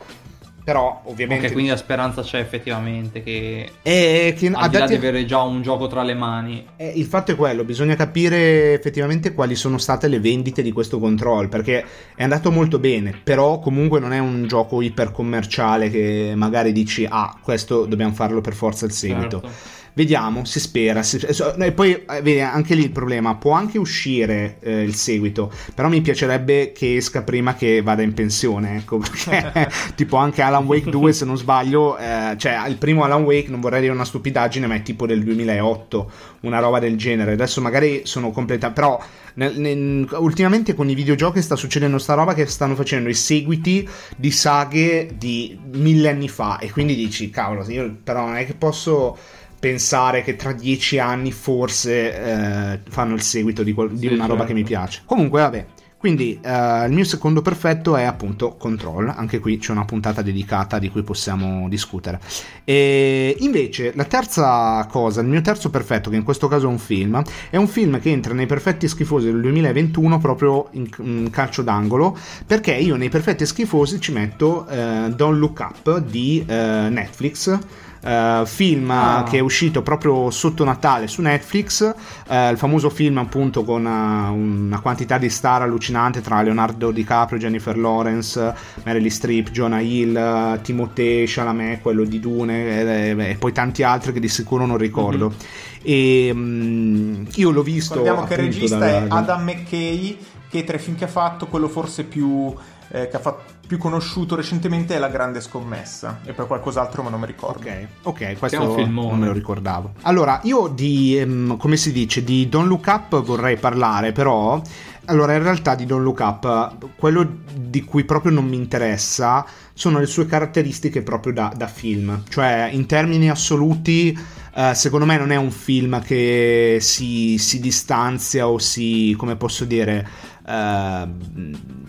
però ovviamente ok quindi la speranza c'è effettivamente che, è che al di là di avere già un gioco tra le mani. Eh, il fatto è quello bisogna capire effettivamente quali sono state le vendite di questo control perché è andato molto bene però comunque non è un gioco iper commerciale che magari dici ah questo dobbiamo farlo per forza il seguito. Certo Vediamo, si spera. Si... E poi, eh, vedi, anche lì il problema, può anche uscire eh, il seguito, però mi piacerebbe che esca prima che vada in pensione, ecco, perché [laughs] tipo anche Alan Wake 2, se non sbaglio, eh, cioè il primo Alan Wake, non vorrei dire una stupidaggine, ma è tipo del 2008, una roba del genere. Adesso magari sono completa, però nel, nel, ultimamente con i videogiochi sta succedendo sta roba che stanno facendo i seguiti di saghe di mille anni fa e quindi dici, cavolo, io però non è che posso pensare che tra dieci anni forse eh, fanno il seguito di, quel, di una certo. roba che mi piace. Comunque, vabbè. Quindi uh, il mio secondo perfetto è appunto Control, anche qui c'è una puntata dedicata di cui possiamo discutere. E invece la terza cosa, il mio terzo perfetto, che in questo caso è un film, è un film che entra nei perfetti schifosi del 2021 proprio in, in calcio d'angolo, perché io nei perfetti schifosi ci metto uh, Don't Look Up di uh, Netflix Uh, film ah. che è uscito proprio sotto Natale su Netflix, uh, il famoso film appunto con uh, una quantità di star allucinante tra Leonardo DiCaprio, Jennifer Lawrence, Meryl Streep, Jonah Hill, Timothée Chalamet, quello di Dune e, e, poi tanti altri che di sicuro non ricordo. Mm-hmm. E um, io l'ho visto. Ricordiamo che il regista da... è Adam McKay, che tra i film che ha fatto, quello forse più eh, che ha fatto più conosciuto recentemente è La Grande Scommessa e poi qualcos'altro ma non mi ricordo. Ok, ok, questo non me lo ricordavo. Allora, io di, um, come si dice, di Don't Look Up vorrei parlare, però... Allora, in realtà di Don't Look Up, quello di cui proprio non mi interessa sono le sue caratteristiche proprio da, da film. Cioè, in termini assoluti, uh, secondo me non è un film che si, si distanzia o si, come posso dire, uh,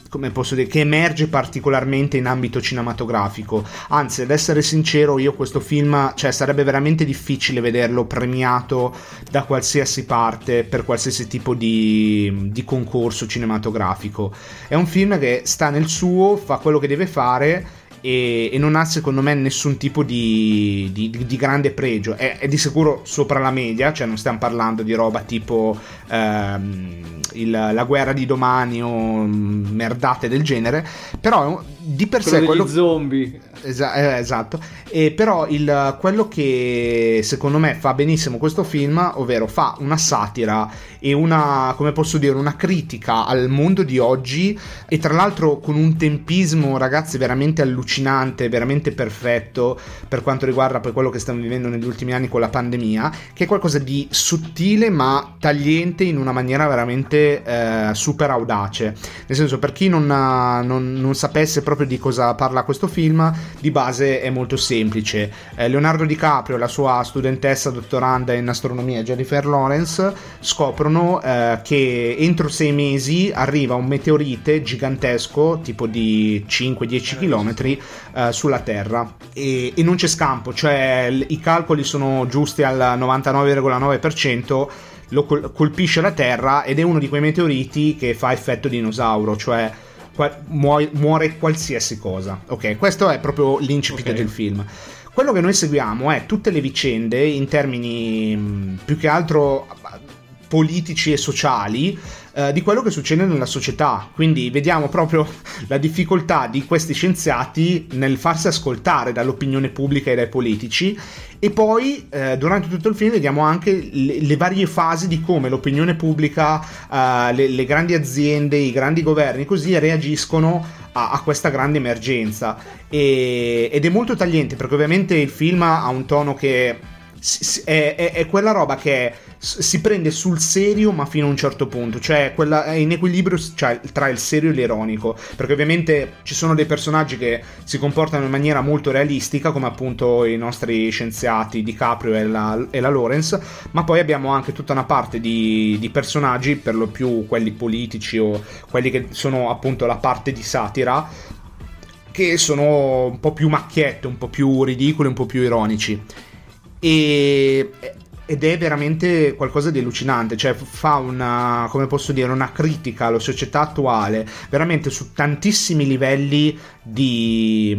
come posso dire, che emerge particolarmente in ambito cinematografico. Anzi, ad essere sincero, io questo film, cioè, sarebbe veramente difficile vederlo premiato da qualsiasi parte per qualsiasi tipo di, di concorso cinematografico. È un film che sta nel suo, fa quello che deve fare e, e, non ha secondo me nessun tipo di, di, di grande pregio. È, è, di sicuro sopra la media cioè non stiamo parlando di roba tipo ehm, il, la guerra di domani o merdate del genere. Però di per quello sé quello zombie. Esa- eh, esatto. E però il, quello che secondo me fa benissimo questo film ovvero fa una satira e una come posso dire una critica al mondo di oggi e tra l'altro con un tempismo ragazzi veramente allucinante veramente perfetto per quanto riguarda poi quello che stiamo vivendo negli ultimi anni con la pandemia che è qualcosa di sottile ma tagliente in una maniera veramente eh, super audace. Nel senso per chi non, non, non sapesse proprio di cosa parla questo film di base è molto semplice. Eh, Leonardo DiCaprio e la sua studentessa dottoranda in astronomia Jennifer Lawrence scoprono eh, che entro sei mesi arriva un meteorite gigantesco, tipo di 5-10 km, eh, sulla Terra e, e non c'è scampo, cioè l- i calcoli sono giusti al 99,9% lo colpisce la Terra ed è uno di quei meteoriti che fa effetto dinosauro, cioè muore, muore qualsiasi cosa. Ok, questo è proprio l'incipit okay. del film. Quello che noi seguiamo è tutte le vicende in termini mm, più che altro politici e sociali eh, di quello che succede nella società. Quindi vediamo proprio [laughs] la difficoltà di questi scienziati nel farsi ascoltare dall'opinione pubblica e dai politici. E poi eh, durante tutto il film vediamo anche le, le varie fasi di come l'opinione pubblica, eh, le, le, grandi aziende, i grandi governi così reagiscono a, a questa grande emergenza. E, ed è molto tagliente perché ovviamente il film ha un tono che è, è, è quella roba che si prende sul serio ma fino a un certo punto, cioè quella, è in equilibrio cioè, tra il serio e l'ironico, perché ovviamente ci sono dei personaggi che si comportano in maniera molto realistica, come appunto i nostri scienziati DiCaprio e la, e la Lawrence, ma poi abbiamo anche tutta una parte di, di personaggi, per lo più quelli politici o quelli che sono appunto la parte di satira, che sono un po' più macchiette, un po' più ridicoli, un po' più ironici. E ed è veramente qualcosa di allucinante, cioè fa una, come posso dire, una critica alla società attuale, veramente su tantissimi livelli di,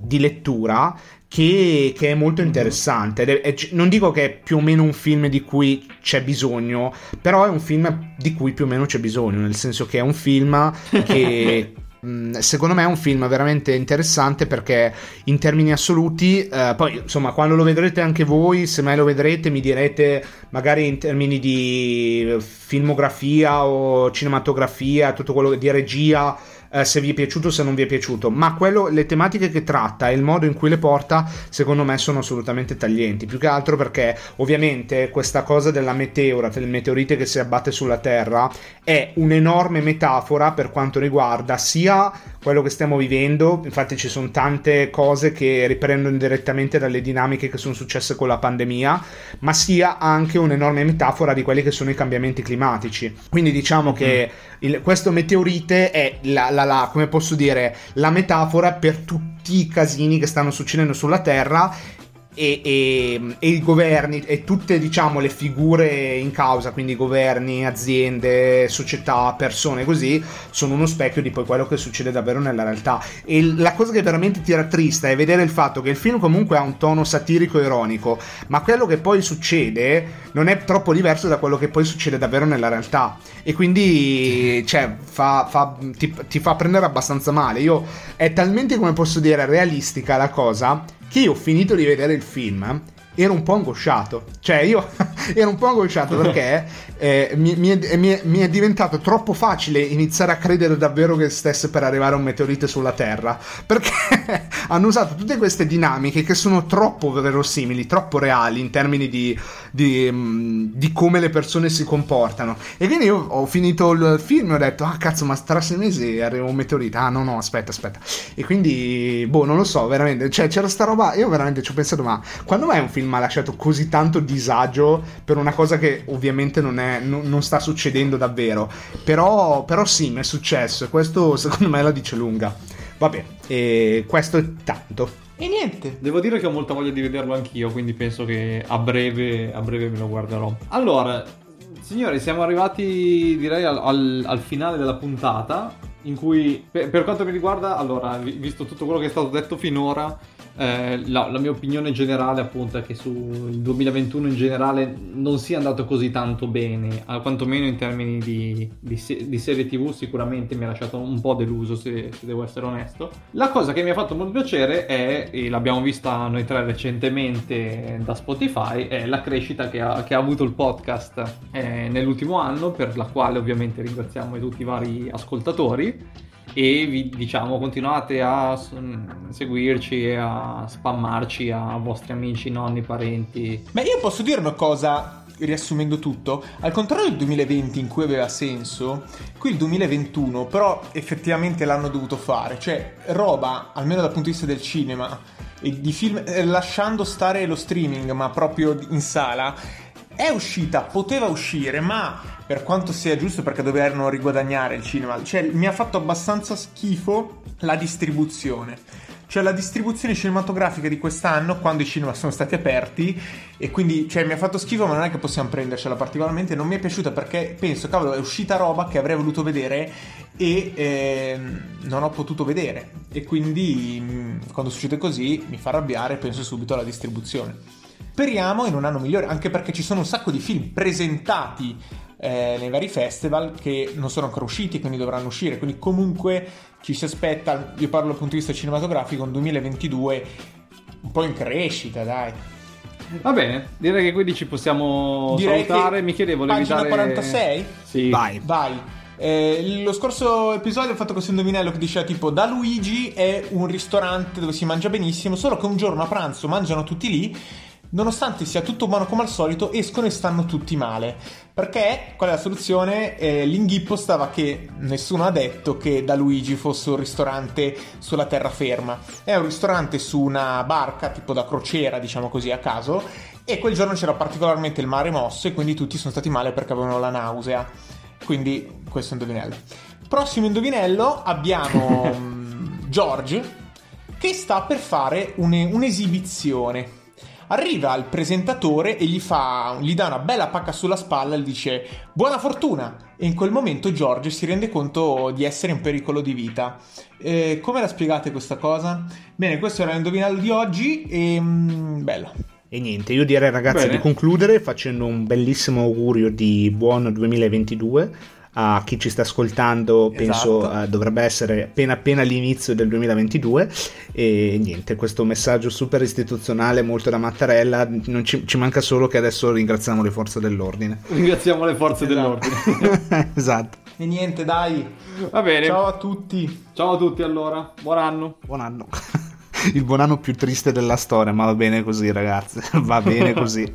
di lettura che, che, è molto mhm. interessante. È, è, non dico che è più o meno un film di cui c'è bisogno, però è un film di cui più o meno c'è bisogno, nel senso che è un film [laughs] che Mm, secondo me è un film veramente interessante perché in termini assoluti, eh, poi insomma quando lo vedrete anche voi, se mai lo vedrete mi direte magari in termini di filmografia o cinematografia, tutto quello di regia eh, se vi è piaciuto o se non vi è piaciuto, ma quello, le tematiche che tratta e il modo in cui le porta, secondo me sono assolutamente taglienti. Più che altro perché ovviamente questa cosa della meteora, del meteorite che si abbatte sulla Terra, è un'enorme metafora per quanto riguarda sia quello che stiamo vivendo, infatti ci sono tante cose che riprendono direttamente dalle dinamiche che sono successe con la pandemia, ma sia anche un'enorme metafora di quelli che sono i cambiamenti climatici. Quindi diciamo mm. che il, questo meteorite è la, la, la, come posso dire, la metafora per tutti i casini che stanno succedendo sulla Terra e, e, e, i governi e tutte diciamo le figure in causa, quindi governi, aziende, società, persone così, sono uno specchio di poi quello che succede davvero nella realtà. E la cosa che veramente tira triste è vedere il fatto che il film comunque ha un tono satirico e ironico, ma quello che poi succede non è troppo diverso da quello che poi succede davvero nella realtà. E quindi cioè, fa, fa, ti, ti fa prendere abbastanza male. Io è talmente come posso dire realistica la cosa che io ho finito di vedere il film ero un po' angosciato. Cioè, io [laughs] ero un po' angosciato perché eh, mi, mi, è, mi, mi, è, diventato troppo facile iniziare a credere davvero che stesse per arrivare un meteorite sulla Terra. Perché [laughs] hanno usato tutte queste dinamiche che sono troppo verosimili, troppo reali in termini di, di, mm, di come le persone si comportano. E quindi io ho finito il film e ho detto, ah cazzo, ma tra sei mesi arriva un meteorite. Ah no, no, aspetta, aspetta. E quindi, boh, non lo so, veramente. Cioè, c'era sta roba, io veramente ci ho pensato, ma quando mai un film mi ha lasciato così tanto disagio per una cosa che ovviamente non, è, non, non sta succedendo davvero. Però, però sì, mi è successo e questo secondo me la dice lunga. Vabbè, e questo è tanto. E niente. Devo dire che ho molta voglia di vederlo anch'io, quindi penso che a breve, a breve me lo guarderò. Allora, signori, siamo arrivati direi al, al, al finale della puntata, in cui per, per quanto mi riguarda, allora, visto tutto quello che è stato detto finora, eh, la, la, mia opinione generale appunto è che sul 2021 in generale non sia andato così tanto bene, quantomeno in termini di, di, di, serie tv sicuramente mi ha lasciato un po' deluso se, se, devo essere onesto. La cosa che mi ha fatto molto piacere è, e l'abbiamo vista noi tre recentemente da Spotify, è la crescita che ha, che ha avuto il podcast eh, nell'ultimo anno, per la quale ovviamente ringraziamo tutti i vari ascoltatori e vi diciamo continuate a seguirci e a spammarci a vostri amici, nonni, parenti. Ma io posso dire una cosa riassumendo tutto, al contrario del 2020 in cui aveva senso, qui il 2021 però effettivamente l'hanno dovuto fare, cioè roba, almeno dal punto di vista del cinema e di film, eh, lasciando stare lo streaming ma proprio in sala, è uscita, poteva uscire, ma per quanto sia giusto perché dovevano riguadagnare il cinema, cioè mi ha fatto abbastanza schifo la distribuzione. Cioè la distribuzione cinematografica di quest'anno, quando i cinema sono stati aperti, e quindi cioè, mi ha fatto schifo, ma non è che possiamo prendercela particolarmente. Non mi è piaciuta perché penso, cavolo, è uscita roba che avrei voluto vedere e eh, non ho potuto vedere. E quindi mm, quando succede così mi fa arrabbiare, penso subito alla distribuzione. Speriamo in un anno migliore, anche perché ci sono un sacco di film presentati eh, nei vari festival che non sono ancora usciti, quindi dovranno uscire. Quindi comunque ci si aspetta, io parlo dal punto di vista cinematografico, un 2022 un po' in crescita, dai. Va bene, direi che quindi ci possiamo direi salutare. Mi chiedevo, devi dare... 46? Sì. Vai. Vai. Eh, lo scorso episodio ho fatto questo indovinello che diceva tipo da Luigi è un ristorante dove si mangia benissimo, solo che un giorno a pranzo mangiano tutti lì nonostante sia tutto buono come al solito, escono e stanno tutti male. Perché qual è la soluzione? Eh, l'inghippo stava che nessuno ha detto che da Luigi fosse un ristorante sulla terraferma. È un ristorante su una barca, tipo da crociera, diciamo così a caso. E quel giorno c'era particolarmente il mare mosso e quindi tutti sono stati male perché avevano la nausea. Quindi questo è un indovinello. Prossimo indovinello abbiamo [laughs] mm, George che sta per fare un'esibizione Arriva il presentatore e gli, fa, gli dà una bella pacca sulla spalla e gli dice buona fortuna e in quel momento George si rende conto di essere in pericolo di vita. Eh, come la spiegate questa cosa? Bene, questo era l'indovinello di oggi e mm, bello. E niente, io direi ragazzi Bene. di concludere facendo un bellissimo augurio di buon 2022 a chi ci sta ascoltando, penso esatto. uh, dovrebbe essere appena appena l'inizio del 2022 e niente, questo messaggio super istituzionale, molto da Mattarella, ci, ci, manca solo che adesso ringraziamo le forze dell'ordine. Ringraziamo le forze esatto. dell'ordine. [laughs] esatto. E niente, dai. Va bene. Ciao a tutti. Ciao a tutti allora. Buon anno. Buon anno. [laughs] Il buon anno più triste della storia, ma va bene così, ragazzi. [laughs] Va bene così.